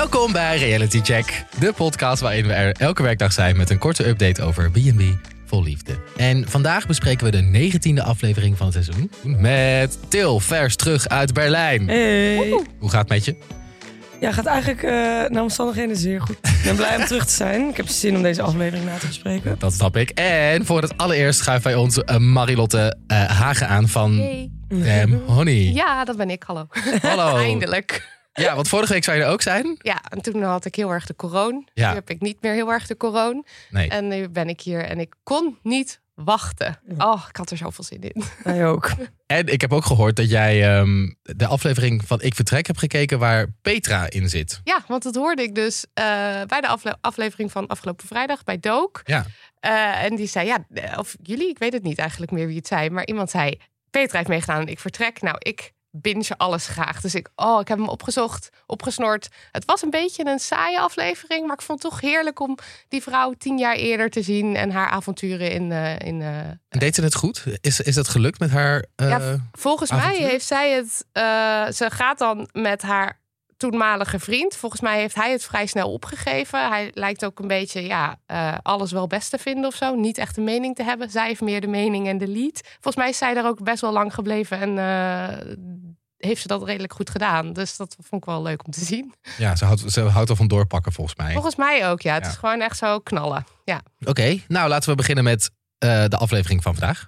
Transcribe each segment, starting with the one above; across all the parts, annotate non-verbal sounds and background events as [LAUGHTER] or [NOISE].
Welkom bij Reality Check, de podcast waarin we er elke werkdag zijn met een korte update over B&B vol liefde. En vandaag bespreken we de negentiende aflevering van het seizoen met Til, vers terug uit Berlijn. Hey. Hoe gaat het met je? Ja, gaat eigenlijk uh, naar omstandigheden zeer goed. Ik ben blij om terug te zijn. Ik heb zin om deze aflevering na te bespreken. Dat snap ik. En voor het allereerst schuift bij ons uh, Marilotte uh, Hagen aan van Hey. Damn Honey. Ja, dat ben ik. Hallo. Hallo. [LAUGHS] Eindelijk. Ja, want vorige week zou je er ook zijn. Ja, en toen had ik heel erg de corona. Ja. Nu heb ik niet meer heel erg de corona. Nee. En nu ben ik hier en ik kon niet wachten. Oh, ik had er zoveel zin in. [LAUGHS] Wij ook. En ik heb ook gehoord dat jij um, de aflevering van Ik Vertrek hebt gekeken waar Petra in zit. Ja, want dat hoorde ik dus uh, bij de afle aflevering van afgelopen vrijdag bij Dook. Ja. Uh, en die zei, ja, of jullie, ik weet het niet eigenlijk meer wie het zei. Maar iemand zei, Petra heeft meegedaan en Ik Vertrek. Nou, ik binge alles graag. Dus ik, oh, ik heb hem opgezocht, opgesnord. Het was een beetje een saaie aflevering, maar ik vond het toch heerlijk om die vrouw tien jaar eerder te zien en haar avonturen in. Uh, in uh, en deed ze het goed? Is, is dat gelukt met haar? Uh, ja, volgens avontuur? mij heeft zij het. ze gaat dan met haar toenmalige vriend. Volgens mij heeft hij het vrij snel opgegeven. Hij lijkt ook een beetje ja, uh, alles wel best te vinden of zo. Niet echt een mening te hebben. Zij heeft meer de mening en de lead. Volgens mij is zij daar ook best wel lang gebleven en uh, heeft ze dat redelijk goed gedaan. Dus dat vond ik wel leuk om te zien. Ja, ze houdt, ze houdt wel van doorpakken volgens mij. Volgens mij ook, ja. Het ja. is gewoon echt zo knallen. Ja. Oké, okay, nou laten we beginnen met uh, de aflevering van vandaag.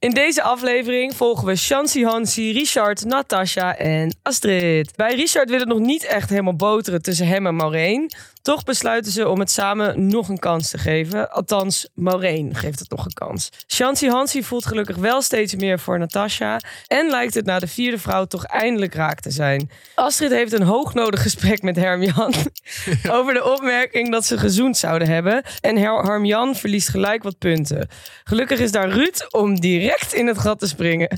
In deze aflevering volgen we Shansi Hansi, Richard, Natasha en Astrid. Bij Richard wil het nog niet echt helemaal boteren tussen hem en Maureen. Toch besluiten ze om het samen nog een kans te geven. Althans, Maureen geeft het nog een kans. Shansi Hansi voelt gelukkig wel steeds meer voor Natasha. En lijkt het na de vierde vrouw toch eindelijk raak te zijn. Astrid heeft een hoognodig gesprek met Hermjan. [LAUGHS] [LAUGHS] over de opmerking dat ze gezoend zouden hebben. En Her verliest gelijk wat punten. Gelukkig is daar Ruud om direct in het gat te springen.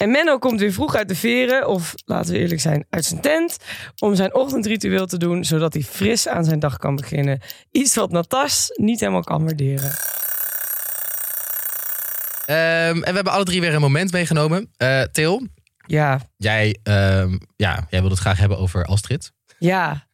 En Menno komt weer vroeg uit de veren, of laten we eerlijk zijn, uit zijn tent. Om zijn ochtendritueel te doen, zodat hij fris aan zijn dag kan beginnen. Iets wat Natas niet helemaal kan waarderen. Um, en we hebben alle drie weer een moment meegenomen. Uh, Til, ja. Jij, um, ja, jij wilde het graag hebben over Astrid. Ja.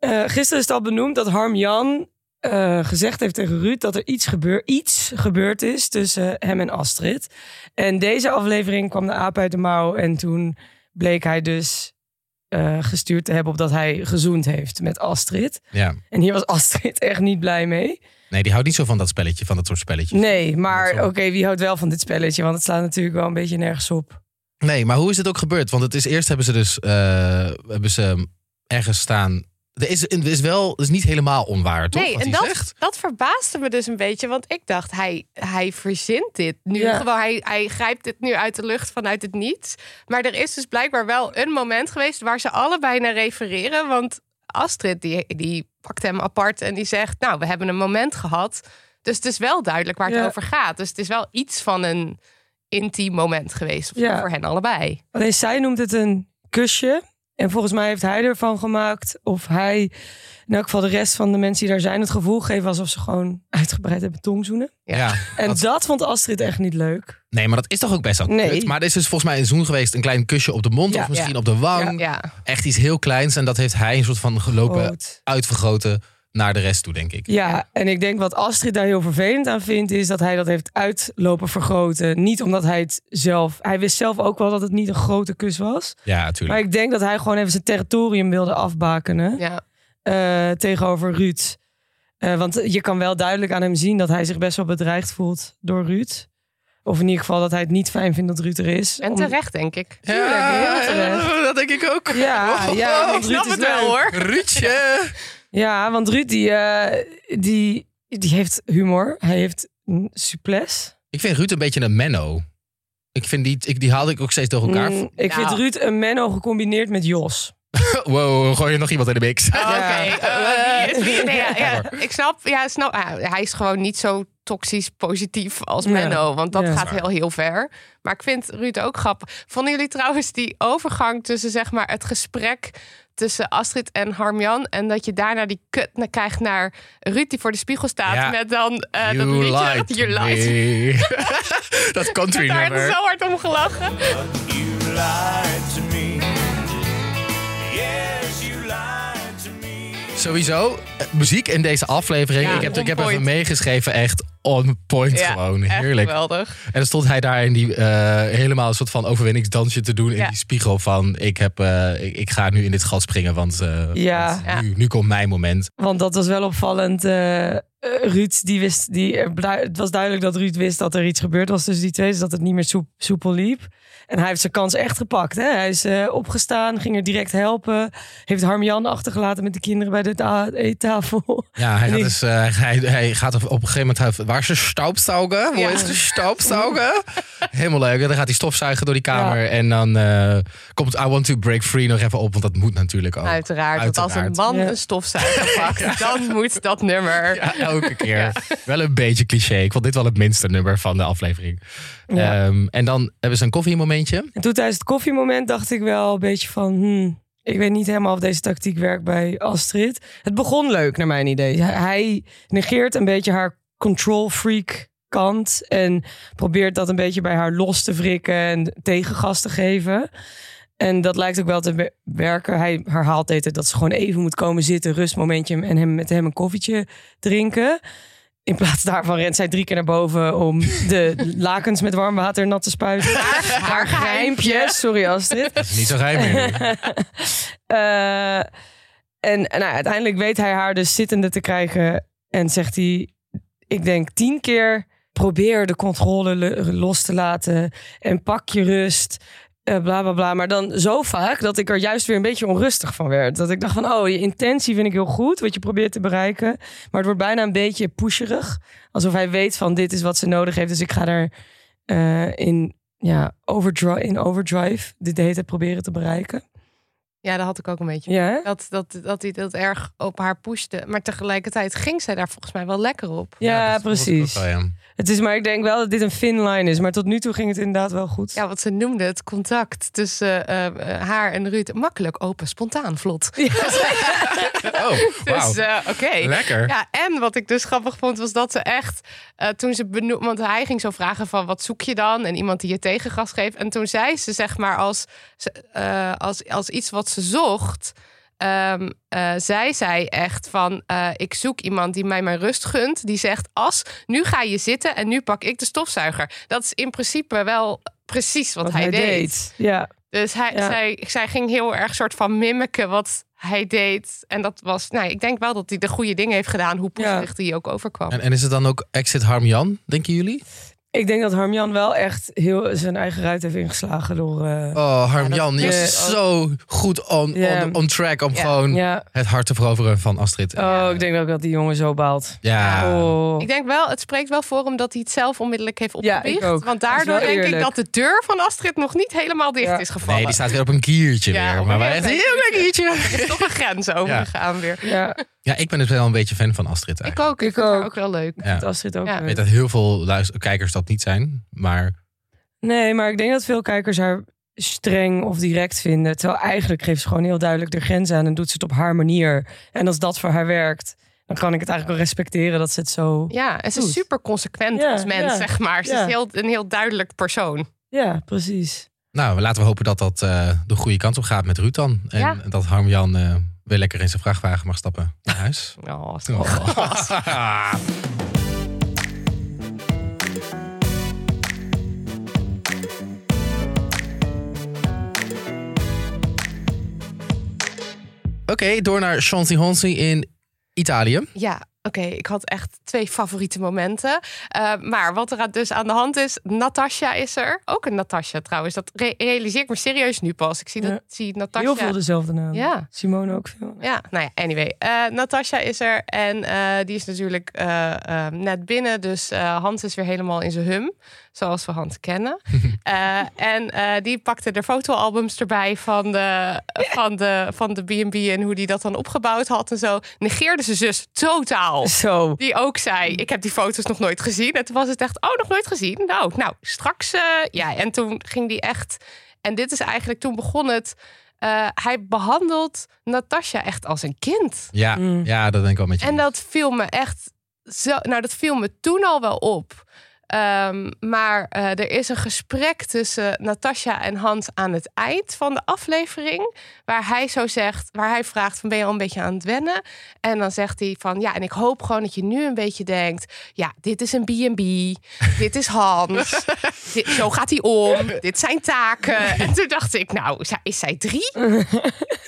uh, [LAUGHS] gisteren is het al benoemd dat Harm Jan uh, gezegd heeft tegen Ruud dat er iets, gebeur, iets gebeurd is tussen hem en Astrid. En deze aflevering kwam de aap uit de mouw en toen bleek hij dus uh, gestuurd te hebben op dat hij gezoend heeft met Astrid. Ja. En hier was Astrid echt niet blij mee. Nee, die houdt niet zo van dat spelletje, van dat soort spelletjes. Nee, maar oké, okay, wie houdt wel van dit spelletje? Want het slaat natuurlijk wel een beetje nergens op. Nee, maar hoe is het ook gebeurd? Want het is eerst hebben ze dus uh, hebben ze ergens staan er is, er is wel, het is niet helemaal onwaar, toch? Nee, en dat, dat verbaasde me dus een beetje. Want ik dacht, hij, hij verzint dit nu. Ja. Gewoon, hij, hij grijpt dit nu uit de lucht vanuit het niets. Maar er is dus blijkbaar wel een moment geweest waar ze allebei naar refereren. Want Astrid, die, die pakt hem apart en die zegt... nou, we hebben een moment gehad. Dus het is wel duidelijk waar het Ja. over gaat. Dus het is wel iets van een intiem moment geweest Ja. voor hen allebei. Alleen zij noemt het een kusje. En volgens mij heeft hij ervan gemaakt. Of hij, in elk geval de rest van de mensen die daar zijn, het gevoel geven alsof ze gewoon uitgebreid hebben tongzoenen. Ja. En dat- dat, vond Astrid echt niet leuk. nee, maar dat is toch ook best wel Nee. kut? Maar er is dus volgens mij een zoen geweest, een klein kusje op de mond Ja. of misschien Ja. op de wang. Ja, Echt iets heel kleins en dat heeft hij een soort van gelopen Groot. uitvergroten naar de rest toe, denk ik. Ja, en ik denk wat Astrid daar heel vervelend aan vindt, is dat hij dat heeft uitlopen vergroten. Niet omdat hij het zelf. Hij wist zelf ook wel dat het niet een grote kus was. Ja, Maar natuurlijk. ik denk dat hij gewoon even zijn territorium wilde afbakenen. ja. eh, tegenover Ruud. Eh, want je kan wel duidelijk aan hem zien dat hij zich best wel bedreigd voelt door Ruud. Of in ieder geval dat hij het niet fijn vindt dat Ruud er is. En Om- terecht, denk ik. heel terecht. [LAUGHS] dat denk ik ook. Ja, ja, Oh, Ik snap Ruud is het wel hoor. Ruudje! [LAUGHS] Ja, want Ruud die, eh, die, die heeft humor. Hij heeft souplesse. Ik vind Ruud een beetje een Menno. Ik vind die, ik, die haalde ik ook steeds door elkaar. Mm, ik vind Ruud een Menno gecombineerd met Jos. [LAUGHS] Wow, gooi je nog iemand in de mix? Oh, Oké, Ja. eh? Nee, ja, ja, ik snap, ja, snap ah, hij is gewoon niet zo toxisch positief als Ja. Menno, want dat Ja. gaat heel, heel ver. Maar ik vind Ruud ook grappig. Vonden jullie trouwens die overgang tussen zeg maar het gesprek tussen Astrid en Harmjan. En dat je daarna die kut naar- krijgt naar Ruud die voor de spiegel staat. Ja. Met dan eh, dat You liedje. [LAUGHS] You lied. me. [LAUGHS] dat country Daar nummer. ze zo hard om gelachen. You lied to me. Yes, you lied to me. Sowieso, eh, muziek in deze aflevering. Ja, ik heb, ik heb even meegeschreven, echt on point gewoon. echt Heerlijk. geweldig. En dan stond hij daar in die eh, helemaal een soort van overwinningsdansje te doen in Ja. die spiegel van ik, heb, eh, ik, ik ga nu in dit gat springen, want, eh, Ja. want Ja. Nu, nu komt mijn moment. Want dat was wel opvallend. Eh, Ruud, die wist, die, er het was duidelijk dat Ruud wist dat er iets gebeurd was tussen die twee. Dus dat het niet meer soep- soepel liep. En hij heeft zijn kans echt gepakt. Hè? Hij is eh, opgestaan, ging er direct helpen. Heeft Harmjan achtergelaten met de kinderen bij de ta- eettafel. Ja, hij [LAUGHS] gaat, dus, eh, hij, hij gaat op op een gegeven moment, hij- waar is de staubsauger? Waar Ja. is de staubsauger? [LAUGHS] Helemaal leuk. En dan gaat hij stofzuigen door die kamer en dan eh, komt I Want To Break Free nog even op, want dat moet natuurlijk ook. Uiteraard. Want als een Uiteraard. man Ja. een stofzuiger pakt, [LAUGHS] dan moet dat nummer. Elke [LAUGHS] keer. Wel een beetje cliché. Ik vond dit wel het minste nummer van de aflevering. Ja. Ehm, en dan hebben ze een koffiemomentje. En toen tijdens het koffiemoment dacht ik wel een beetje van... Hmm, ik weet niet helemaal of deze tactiek werkt bij Astrid. Het begon leuk naar mijn idee. Hij- Hij negeert een beetje haar control freak kant. En probeert dat een beetje bij haar los te wrikken en tegengas te geven. En dat lijkt ook wel te we- werken. Hij herhaalt het dat ze gewoon even moet komen zitten, rustmomentje en hem, met hem een koffietje drinken. In plaats daarvan rent zij drie keer naar boven om de [LAUGHS] lakens met warm water nat te spuiten. Haar, haar geheimpje. Sorry Astrid. Niet zo geheim meer. [LAUGHS] Eh, en nou, uiteindelijk weet hij haar dus zittende te krijgen. En zegt hij, ik denk tien keer... probeer de controle le- los te laten. En pak je rust. Eh, bla bla bla. Maar dan zo vaak dat ik er juist weer een beetje onrustig van werd. Dat ik dacht van, oh, je intentie vind ik heel goed. Wat je probeert te bereiken. Maar het wordt bijna een beetje pusherig. Alsof hij weet van, dit is wat ze nodig heeft. Dus ik ga er eh, in, ja, overdrive, in overdrive dit de hele tijd proberen te bereiken. Ja, dat had ik ook een beetje. Ja? Dat, dat, dat hij dat erg op haar pushte. Maar tegelijkertijd ging zij daar volgens mij wel lekker op. Ja, precies. ook wel, ja. Het is, maar ik denk wel dat dit een thin line is. Maar tot nu toe ging het inderdaad wel goed. Ja, wat ze noemde het contact tussen eh, eh, haar en Ruud. Makkelijk, open, spontaan, vlot. [LAUGHS] Oh, wauw. Dus eh, oké. Lekker. Ja, en wat ik dus grappig vond, was dat ze echt, eh, toen ze benoemd, want hij ging zo vragen van wat zoek je dan? En iemand die je tegengas geeft. En toen zei ze, zeg maar, als, eh, als, als iets wat ze zocht, ehm, eh, zei zij echt van, eh, ik zoek iemand die mij mijn rust gunt. Die zegt, as, nu ga je zitten en nu pak ik de stofzuiger. Dat is in principe wel precies wat, wat hij, deed. Ja, Dus hij, Ja. zij, zij ging heel erg soort van mimiken wat hij deed. En dat was, nou, ik denk wel dat hij de goede dingen heeft gedaan, hoe pusherig hij ook overkwam. En, en is het dan ook Exit Harmjan, denken jullie? Ik denk dat Harmjan wel echt heel zijn eigen ruit heeft ingeslagen door... eh, Oh, Harmjan, Ja, is zo goed on, Ja. on, on track om Ja. gewoon ja. het hart te veroveren van Astrid. Oh, ik denk ook dat die jongen zo baalt. Ja. Oh. Ik denk wel, het spreekt wel voor hem dat hij het zelf onmiddellijk heeft Ja, opgebiecht. ik ook. Want daardoor denk ik dat de deur van Astrid nog niet helemaal dicht Ja. is gevallen. Nee, die staat weer op een kiertje Ja, weer. op Maar een wij echt een heel klein kiertje. [LAUGHS] Er is toch een grens overgegaan weer. Ja, Ja, ik ben dus wel een beetje fan van Astrid Ik eigenlijk. ook. Ik, Ik vind haar ook. ook wel leuk. Ja. dat Astrid ook. Ja. Ik leuk. weet dat heel veel luister- kijkers dat niet zijn. Maar Nee, maar ik denk dat veel kijkers haar streng of direct vinden. Terwijl eigenlijk geeft ze gewoon heel duidelijk de grens aan en doet ze het op haar manier. En als dat voor haar werkt, dan kan ik het eigenlijk wel respecteren dat ze het zo. Ja, en ze is super consequent Ja, als mens, ja. zeg maar. Ze Ja. is heel, een heel duidelijk persoon. Ja, precies. nou, laten we hopen dat dat eh, de goede kant op gaat met Ruud dan. En Ja. dat Harmjan eh weer lekker in zijn vrachtwagen mag stappen naar huis. [LAUGHS] Oh, Oh. Oké, door naar Chanty Honsi in Italië. Ja, oké. Ik had echt twee favoriete momenten. Eh, maar wat er aan- dus aan de hand is, Natasja is er. Ook een Natasja trouwens. Dat re- realiseer ik me serieus nu pas. Ik zie, dat, Ja. zie Natasja. Heel veel dezelfde naam. Ja. Simone ook veel. Ja, nou ja, anyway. Eh Natasja is er en eh, die is natuurlijk net binnen. Dus eh, Hans is weer helemaal in zijn hum, zoals we Hans kennen. [LAUGHS] Eh, en eh, die pakte de fotoalbums erbij van de van de van de B&B en hoe die dat dan opgebouwd had en zo. Negeerde ze zus totaal. Zo. Die ook zei, ik heb die foto's nog nooit gezien. En toen was het echt, oh, nog nooit gezien? Nou, nou straks, eh, ja. En toen ging die echt... En dit is eigenlijk, toen begon het... eh, hij behandelt Natasja echt als een kind. Ja, Mm. ja, dat denk ik wel met je. En dat viel me echt zo. Nou, dat viel me toen al wel op. Ehm, maar eh, er is een gesprek tussen Natasja en Hans aan het eind van de aflevering. Waar hij zo zegt, waar hij vraagt: van, Ben je al een beetje aan het wennen? En dan zegt hij van ja, en ik hoop gewoon dat je nu een beetje denkt: ja, dit is een BB, [LAUGHS] dit is Hans. dit, zo gaat hij om. Dit zijn taken. [LAUGHS] En toen dacht ik, nou, is zij- is zij drie? [LAUGHS]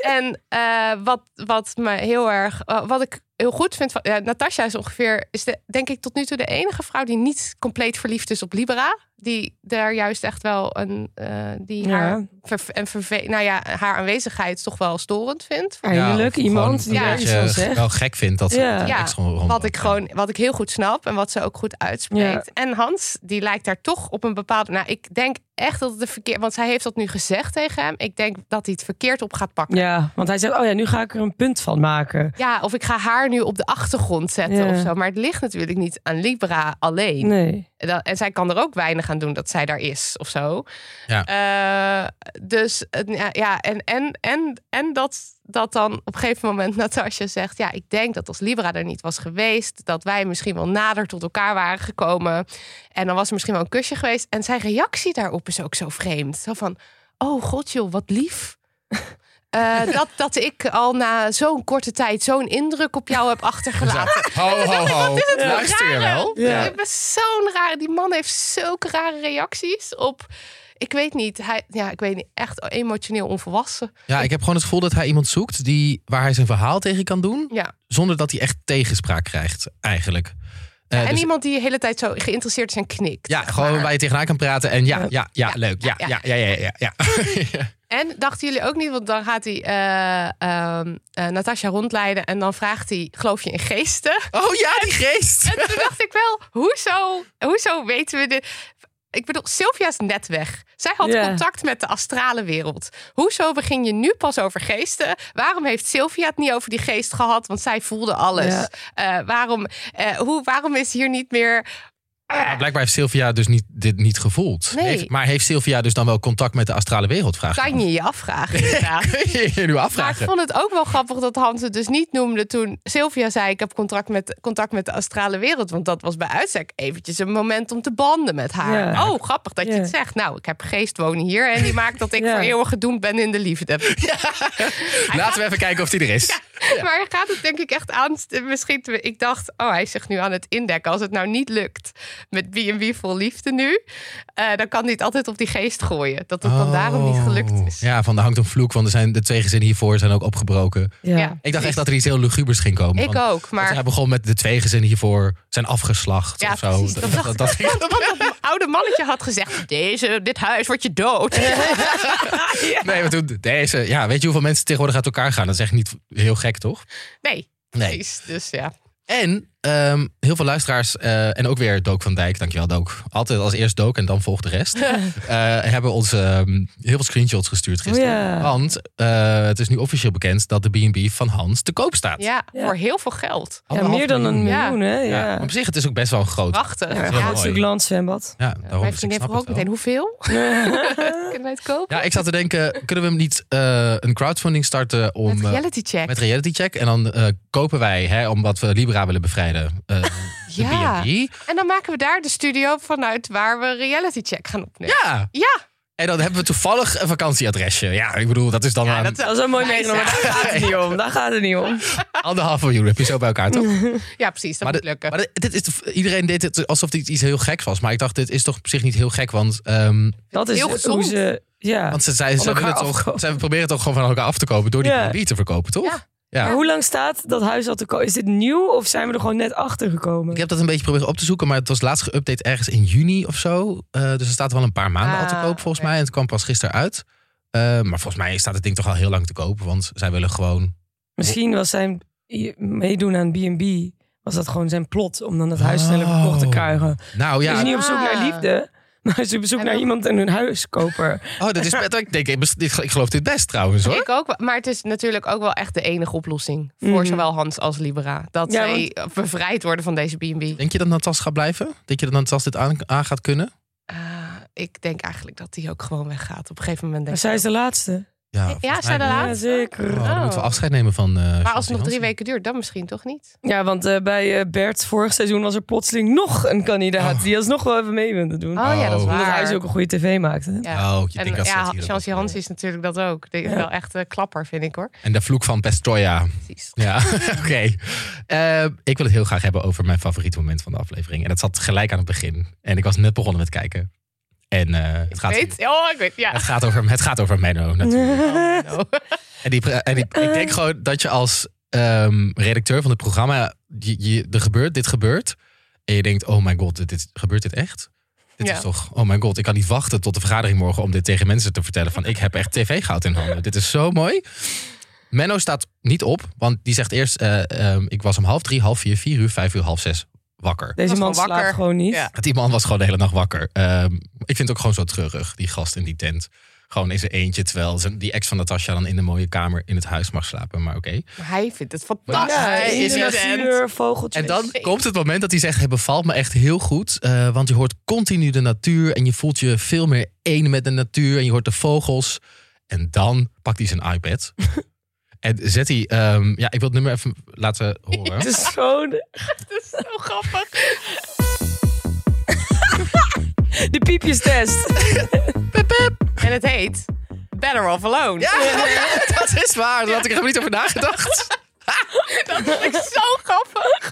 En eh, wat, wat me heel erg, eh, wat ik heel goed vind van ja, Natasja is ongeveer, is de, denk ik tot nu toe de enige vrouw die niet compleet verliefd is op Libera. Die daar juist echt wel een, eh, die Ja. haar, en verve- nou ja, haar aanwezigheid toch wel storend vindt. Eindelijk of iemand die ja, iets zegt. wel gek vindt dat ze Ja. Wat ik gewoon, wat ik heel goed snap en wat ze ook goed uitspreekt. En Hans, die lijkt daar toch op een bepaalde. Nou, ik denk echt dat het de verkeer, want zij heeft dat nu gezegd tegen hem. Ik denk dat hij het verkeerd op gaat pakken. Ja, want hij zegt, oh ja, nu ga ik er een punt van maken. Ja, of ik ga haar nu op de achtergrond zetten Ja. of zo. Maar het ligt natuurlijk niet aan Libra alleen. Nee. En zij kan er ook weinig aan doen dat zij daar is of zo. Ja. Eh, dus ja, ja, en, en, en, en dat, dat dan op een gegeven moment [LAUGHS] Natasja zegt: Ja, ik denk dat als Libra er niet was geweest, dat wij misschien wel nader tot elkaar waren gekomen. En dan was er misschien wel een kusje geweest. En zijn reactie daarop is ook zo vreemd. Zo van: Oh god, joh, wat lief. Eh, dat, dat ik al na zo'n korte tijd zo'n indruk op jou heb achtergelaten. [LAUGHS] Ho, ho, ho. Luister je wel? Ja. Het is zo'n rare. Die man heeft zulke rare reacties op. Ik weet niet. Hij, ja, ik weet niet. Echt emotioneel onvolwassen. Ja, ik heb gewoon het gevoel dat hij iemand zoekt die, waar hij zijn verhaal tegen kan doen. Ja. Zonder dat hij echt tegenspraak krijgt, eigenlijk. Eh, en dus- iemand die de hele tijd zo geïnteresseerd is en knikt. ja, gewoon maar. waar je tegenaan kan praten. En ja, Ja. ja, ja, leuk. Ja, Ja. ja, ja, ja, ja. [LAUGHS] [LAUGHS] ja. En dachten jullie ook niet, want dan gaat hij eh ehm, eh, Natasja rondleiden en dan vraagt hij: geloof je in geesten? Oh ja, die geest. En toen dacht ik wel, hoezo, hoezo weten we dit? Ik bedoel, Sylvia is net weg. Zij had contact met de astrale wereld. Hoezo begin je nu pas over geesten? Waarom heeft Sylvia het niet over die geest gehad? Want zij voelde alles. Eh, waarom, eh, hoe, waarom is hier niet meer... Maar blijkbaar heeft Sylvia dus niet, dit niet gevoeld. Nee. Heeft- maar heeft Sylvia dus dan wel contact met de astrale wereld? Vraag Kan je je afvragen. [LAUGHS] Kun je je nu Maar ik afvragen? vond het ook wel grappig dat Hans het dus niet noemde toen Sylvia zei: Ik heb contact met, contact met de astrale wereld. Want dat was bij uitstek eventjes een moment om te banden met haar. Ja. Oh, grappig dat je het zegt. Nou, ik heb geest wonen hier en die maakt dat ik [LAUGHS] Ja. voor eeuwig gedoemd ben in de liefde. [LAUGHS] Laten we even kijken of die er is. Maar hij gaat het denk ik echt aan. Misschien, ik dacht, oh, hij is zich nu aan het indekken. Als het nou niet lukt met B&B vol liefde nu, eh, dan kan hij het altijd op die geest gooien. Dat het dan daarom niet gelukt is. Oh. Ja, van de hangt een vloek, want er zijn de twee gezinnen hiervoor zijn ook opgebroken. Ja. Ja. Ik dacht echt dat er iets heel lugubers ging komen. Ik Want- ook, maar Hij begon met de twee gezinnen hiervoor zijn afgeslacht Ja, of zo. precies. Dat dacht dat, Want dat [LAUGHS] oude mannetje had gezegd: Deze, dit huis wordt je dood. [LAUGHS] nee, maar toen deze, ja, weet je hoeveel mensen tegenwoordig uit elkaar gaan? Dat is echt niet heel gek, toch? Nee, Nee. precies. Dus ja. En ehm, heel veel luisteraars, eh, en ook weer Dook van Dijk, dankjewel Dook. Altijd als eerst Dook en dan volgt de rest. [LAUGHS] eh, hebben ons ehm, heel veel screenshots gestuurd gisteren. Oh ja. Want eh, het is nu officieel bekend dat de B&B van Hans te koop staat. Ja, Ja. voor heel veel geld. Ja, meer dan een miljoen. Ja. hè? Ja. Ja. Op zich, het is ook best wel groot. Prachtig. Ja, stuk landzwembad. Ja, daarom Mijn dus ik vriendin snap vroeg het ook meteen hoeveel? [LAUGHS] Kunnen wij het kopen? Ja, ik zat te denken, kunnen we hem niet eh, een crowdfunding starten om... Met reality check. met reality check. En dan eh, kopen wij, hè, omdat we Libera willen bevrijden, eh, Ja. En dan maken we daar de studio vanuit waar we reality check gaan opnemen. Ja. Ja. En dan hebben we toevallig een vakantieadresje. Ja, ik bedoel, dat is dan Ja, aan dat- is wel mooi meegenomen. Daar gaat het niet om. Daar gaat het niet om. [LAUGHS] anderhalf miljoen. Heb je zo bij elkaar, toch? [LAUGHS] Ja, precies. Dat Maar, moet de- lukken. maar de- dit is, iedereen deed het alsof dit iets heel geks was. Maar ik dacht, dit is toch op zich niet heel gek. Want, ehm, Dat is Heel gezond. ze... Ja. want ze, Van ze, willen toch, ze proberen toch gewoon van elkaar af te kopen door die Ja. Te verkopen, toch? Ja. Ja. Maar hoe lang staat dat huis al te koop? Is dit nieuw of zijn we er gewoon net achter gekomen? Ik heb dat een beetje proberen op te zoeken, maar het was laatst geüpdate ergens in juni of zo. Eh, dus er staat wel een paar maanden al te Ah, koop volgens mij. En het kwam pas gisteren uit. Eh, maar volgens mij staat het ding toch al heel lang te koop. Want zij willen gewoon... Misschien was zijn meedoen aan B&B... was dat gewoon zijn plot om dan het huis sneller verkocht te Oh. krijgen. Nou Hij is ja, niet op zoek naar Ah. liefde... [LAUGHS] maar hij is op zoek En naar iemand en een huiskoper. [LAUGHS] oh, dat is ik denk, ik, dit- ik geloof dit best trouwens hoor. Ik ook, maar het is natuurlijk ook wel echt de enige oplossing voor Mhm. zowel Hans als Libera. Dat Ja, zij bevrijd worden van deze B&B. Denk je dat Natas gaat blijven? Denk je dat Natas dit aan, aan gaat kunnen? Eh, ik denk eigenlijk dat die ook gewoon weggaat. Op een gegeven moment Maar denk zij ik is de laatste. Ja, Ja, volgens zij de mij wel. laatste? Ja, zeker. Oh, dan moeten we afscheid nemen van. eh, Maar als het nog drie weken duurt, dan misschien toch niet? Ja, want eh, bij eh, Bert vorig seizoen was er plotseling nog een kandidaat Oh. die alsnog wel even mee wilde doen. Oh, ja, dat is Oh. Omdat waar. hij ook een goede tv maakte. Ja. Oh, je En dat ja, dat Chancy Hans is natuurlijk dat ook. Dit is Ja. wel echt een klapper, vind ik hoor. En de vloek van Pestroja. Precies. Ja, [LAUGHS] [LAUGHS] oké. Eh, ik wil het heel graag hebben over mijn favoriete moment van de aflevering. En dat zat gelijk aan het begin. En ik was net begonnen met kijken. En eh, het, gaat, Weet? Oh, ik weet. Ja. het, gaat over, het gaat over Menno natuurlijk. [LAUGHS] Oh. [LAUGHS] En, die, en die, ik denk gewoon dat je als ehm, redacteur van het programma... Je, je, er gebeurt, dit gebeurt. En je denkt, oh mijn god, dit, dit- gebeurt dit echt? Dit Ja. is toch, oh mijn god, ik kan niet wachten tot de vergadering morgen... om dit tegen mensen te vertellen van ik heb echt tv-goud in handen. dit is zo mooi. Menno staat niet op, want die zegt eerst... eh, ehm, ik was om half drie, half vier, vier uur, vijf uur, half zes wakker. Deze man gewoon slaapt wakker. gewoon niet. Ja. Die man was gewoon de hele nacht wakker. Ehm, ik vind het ook gewoon zo treurig, die gast in die tent. Gewoon in zijn eentje, terwijl zijn, die ex van Natasja dan in de mooie kamer in het huis mag slapen. Maar oké. Hij vindt het fantastisch. hij is een natuur, vogeltjes. En dan komt het moment dat hij zegt: Het bevalt me echt heel goed. eh, want je hoort continu de natuur. En je voelt je veel meer één met de natuur. En je hoort de vogels. En dan pakt hij zijn iPad. [LAUGHS] en zet hij. ehm, ja, ik wil het nummer even laten horen. Het is zo... Dat is zo grappig. [LAUGHS] De piepjestest. En het heet Better Off Alone. Ja, [LAUGHS] dat is waar. Daar had ik er helemaal niet over nagedacht. [LAUGHS] Dat vind ik zo grappig.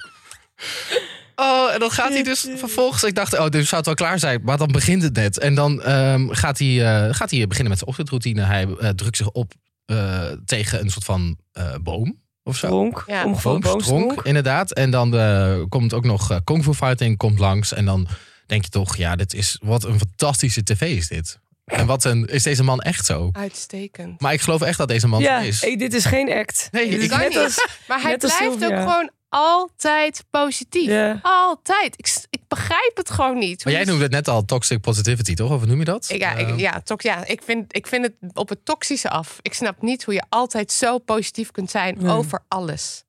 Oh, en dan gaat hij dus vervolgens. Ik dacht, oh, dus zou het wel klaar zijn. Maar dan begint het net. En dan ehm, gaat, hij, eh, gaat hij beginnen met zijn ochtendroutine. Hij eh, drukt zich op eh, tegen een soort van eh, boom of zo. Stronk. Ja. Inderdaad. En dan eh, komt ook nog eh, Kung Fu Fighting komt langs. En dan denk je toch, ja, dit is, wat een fantastische tv is dit. En wat een, is deze man echt zo? Uitstekend. Maar ik geloof echt dat deze man Ja, is. hey, dit is geen act. Nee, Dit ik net niet. als... Maar hij blijft Sylvia. ook gewoon altijd positief. Ja. Altijd. Ik begrijp het gewoon niet. Maar jij noemde het net al toxic positivity, toch? Of noem je dat? Ik, ja, ik, Eh, ja, toch, ja ik, vind, ik vind het op het toxische af. Ik snap niet hoe je altijd zo positief kunt zijn Nee. over alles.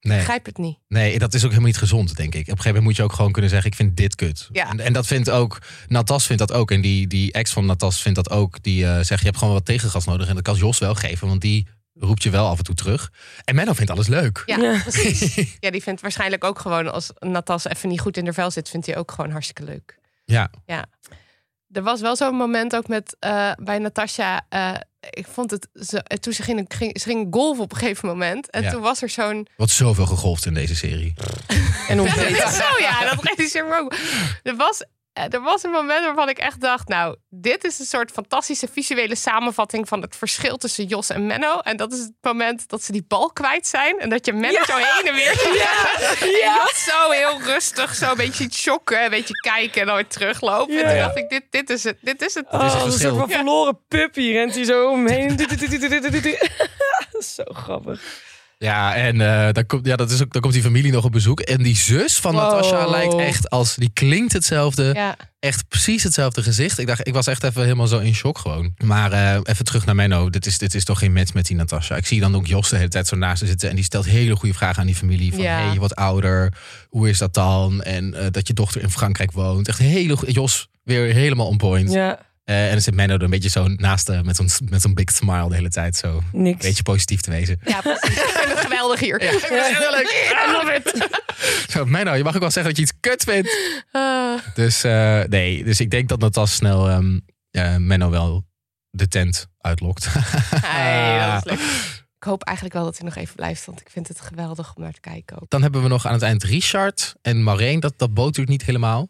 Ik nee. begrijp het niet. Nee, dat is ook helemaal niet gezond, denk ik. Op een gegeven moment moet je ook gewoon kunnen zeggen: ik vind dit kut. Ja. En, en dat vindt ook Natas vindt dat ook. En die, die ex van Natas vindt dat ook. Die eh, zegt: je hebt gewoon wat tegengas nodig. En dat kan Jos wel geven, want die roept je wel af en toe terug. En Menno vindt alles leuk. Ja, Ja. precies. [LAUGHS] Ja, die vindt waarschijnlijk ook gewoon... als Natas even niet goed in de vel zit... vindt hij ook gewoon hartstikke leuk. Ja. Er was wel zo'n moment ook met eh, bij Natasja. eh, ik vond het zo, eh, toen ze ging, ging, ze ging golven op een gegeven moment. En Ja. toen was er zo'n. Wat zoveel gegolfd in deze serie. En ontbeten. [LAUGHS] Zo ja, dat realiseer me ook. Er was, er was een moment waarvan ik echt dacht: Nou, dit is een soort fantastische visuele samenvatting van het verschil tussen Jos en Menno. En dat is het moment dat ze die bal kwijt zijn. En dat je Menno zo heen en weer ziet. Ja. En Jos zo heel rustig, zo een beetje shocken, een beetje kijken en dan weer teruglopen. En Ja. toen Ja. dacht ik: dit, dit is het. Dit is het. is het Oh, een verschil. soort van verloren puppy rent hij zo omheen. [LAUGHS] Dat is zo grappig. Ja, en eh, dan, komt, ja, dat is ook, dan komt die familie nog op bezoek. En die zus van Wow. Natasha lijkt echt als. Die klinkt hetzelfde. Ja. Echt precies hetzelfde gezicht. Ik dacht, ik was echt even helemaal zo in shock gewoon. Maar eh, even terug naar Menno. Dit is, dit is toch geen match met die Natasha. Ik zie dan ook Jos de hele tijd zo naast ze zitten. En die stelt hele goede vragen aan die familie. Van, Ja. hey, je wordt ouder. Hoe is dat dan? En eh, dat je dochter in Frankrijk woont. Echt hele Jos weer helemaal on point. Ja, Eh, en dan zit Menno er een beetje zo naast eh, met zo'n met zo'n big smile de hele tijd. Zo een niks. beetje positief te wezen. Ja, precies. Ik vind het geweldig hier. Ja. I love it. [LAUGHS] Zo, Menno, je mag ook wel zeggen dat je iets kut vindt. Dus eh, nee, dus ik denk dat Natas snel ehm, Menno wel de tent uitlokt. Hey, dat is [LAUGHS] leuk. Ik hoop eigenlijk wel dat hij nog even blijft, want ik vind het geweldig om naar te kijken ook. Dan hebben we nog aan het eind Richard en Maureen. Dat, dat botert niet helemaal.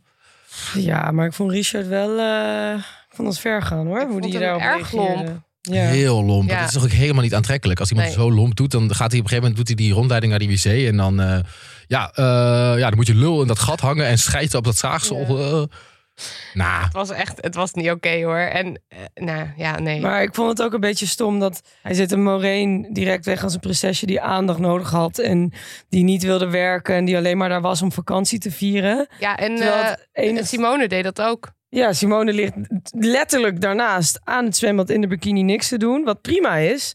Ja, maar ik vond Richard wel van ons ver gaan hoor. Ik Hoe vond die daarop erg reageerde. lomp. Ja. Heel lomp. Ja. Dat is toch ook helemaal niet aantrekkelijk. Als iemand Nee. zo lomp doet, dan gaat hij op een gegeven moment doet hij die rondleiding naar die wc. En dan, eh, ja, eh, ja, dan moet je lul in dat gat hangen en schijten op dat zaagsel. eh. Nou, Het was echt, het was niet oké hoor. En, nou ja, nee. Maar ik vond het ook een beetje stom dat hij zet een Maureen direct weg als een prinsesje die aandacht nodig had. En die niet wilde werken en die alleen maar daar was om vakantie te vieren. ja, en, eh, het en Simone deed dat ook. Ja, Simone ligt letterlijk daarnaast aan het zwembad in de bikini niks te doen. Wat prima is.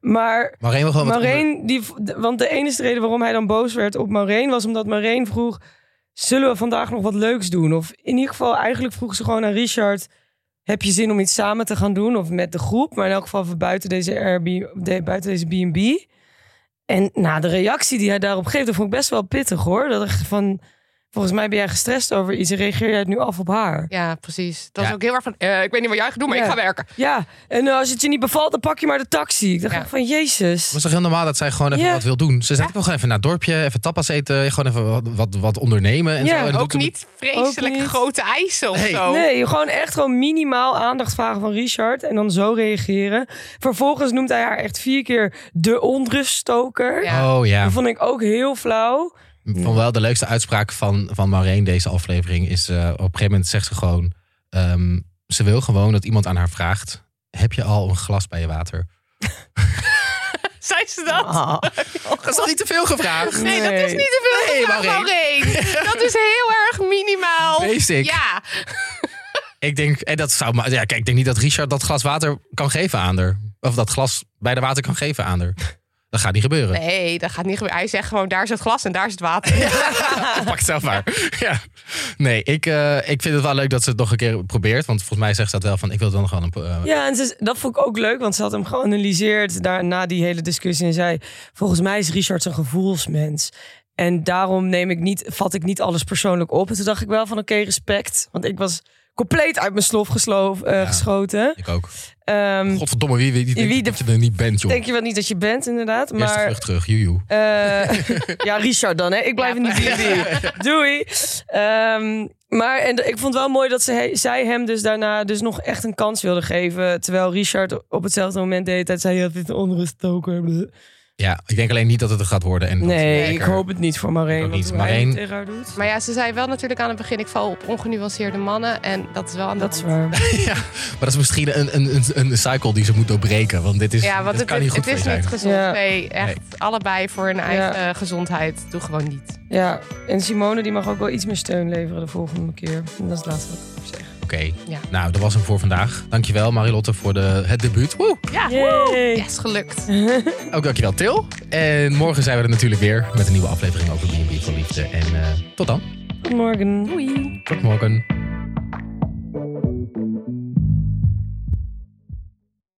Maar Maureen wil gewoon onder- Maureen, die, want de enige reden waarom hij dan boos werd op Maureen was omdat Maureen vroeg: zullen we vandaag nog wat leuks doen? Of in ieder geval, eigenlijk vroeg ze gewoon aan Richard: heb je zin om iets samen te gaan doen of met de groep, maar in elk geval buiten deze Airbnb, buiten deze B&B. En nou, de reactie die hij daarop geeft, dat vond ik best wel pittig hoor. Dat ik van, volgens mij ben jij gestrest over iets en reageer jij het nu af op haar. Ja, precies. Dat is Ja. ook heel erg van, eh, ik weet niet wat jij gaat doen, maar Ja. ik ga werken. Ja, en eh, als het je niet bevalt, dan pak je maar de taxi. Ik dacht Ja. echt van, jezus. Het was toch heel normaal dat zij gewoon even Ja. wat wil doen. Ze zei ik wil gewoon even naar het dorpje, even tapas eten, gewoon even wat, wat, wat ondernemen. En Ja, zo. En Ook ze- niet vreselijk Ook niet. grote eisen of Nee. zo. Nee, gewoon echt gewoon minimaal aandacht vragen van Richard en dan zo reageren. Vervolgens noemt hij haar echt vier keer de onruststoker. Ja. Oh ja. Dat vond ik ook heel flauw. Vond wel de leukste uitspraak van, van Maureen deze aflevering is eh, op een gegeven moment zegt ze gewoon, ehm, ze wil gewoon dat iemand aan haar vraagt, heb je al een glas bij je water? [LAUGHS] Zei ze dat? Ah. Dat is toch niet te veel gevraagd? Nee, dat is niet te veel Nee, gevraagd, Maureen. Maureen. [LAUGHS] Dat is heel erg minimaal. Basic. Ja, [LAUGHS] Ik denk, en dat zou, maar ja, kijk, ik denk niet dat Richard dat glas water kan geven aan haar. Of dat glas bij de water kan geven aan haar. Dat gaat niet gebeuren. nee, dat gaat niet gebeuren. Hij zegt gewoon, daar is het glas en daar is het water. [LAUGHS] Pak het zelf maar. [LAUGHS] Ja. Nee, ik, eh, ik vind het wel leuk dat ze het nog een keer probeert. Want volgens mij zegt ze dat wel van, ik wil dan nog wel een... eh, Ja, en ze, dat vond ik ook leuk, want ze had hem geanalyseerd daar, na die hele discussie. En zei, volgens mij is Richard een gevoelsmens. En daarom neem ik niet, vat ik niet alles persoonlijk op. En toen dacht ik wel van, oké, respect. Want ik was compleet uit mijn slof gesloof, eh, geschoten. Ik ook. Ehm, Godverdomme, wie, wie, wie, denkt Wie de- dat je er niet bent, joh. denk je wel niet dat je bent, inderdaad. Maar vlucht terug, joejoe. Eh, [LAUGHS] ja, Richard dan, hè? Ik blijf Ja. in die B&B. [LAUGHS] Doei. Ehm, maar en, ik vond wel mooi dat ze, he- zij hem dus daarna dus nog echt een kans wilde geven. Terwijl Richard op hetzelfde moment deed. Hij zei, ja, dit is een onruststoker. bleh. Ja, ik denk alleen niet dat het er gaat worden. En dat Nee, ik hoop het niet voor want niet. tegen haar doet. Maar ja, ze zei wel natuurlijk aan het begin, ik val op ongenuanceerde mannen. En dat is wel aan Dat is waar. [LAUGHS] Ja, maar dat is misschien een, een, een, een cycle die ze moet doorbreken. Want dit is, Ja, want het, kan niet goed het is niet gezond. Ja. Nee, echt allebei voor hun eigen gezondheid. Doe gewoon niet. Ja, en Simone die mag ook wel iets meer steun leveren de volgende keer. En dat is het laatste wat ik wil Oké, Ja. nou dat was hem voor vandaag. Dankjewel Marilotte voor de, het debuut. Woe! Ja, Yay. yes, gelukt. [LAUGHS] Ook dankjewel Til. En morgen zijn we er natuurlijk weer met een nieuwe aflevering over B&B voor Liefde. En eh, tot dan. Tot morgen. Doei. Tot morgen.